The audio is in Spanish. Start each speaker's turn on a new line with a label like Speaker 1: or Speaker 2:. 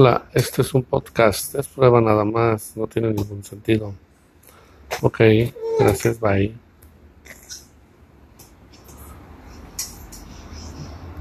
Speaker 1: Hola, este es un podcast, es prueba nada más, no tiene ningún sentido. Ok, gracias, bye.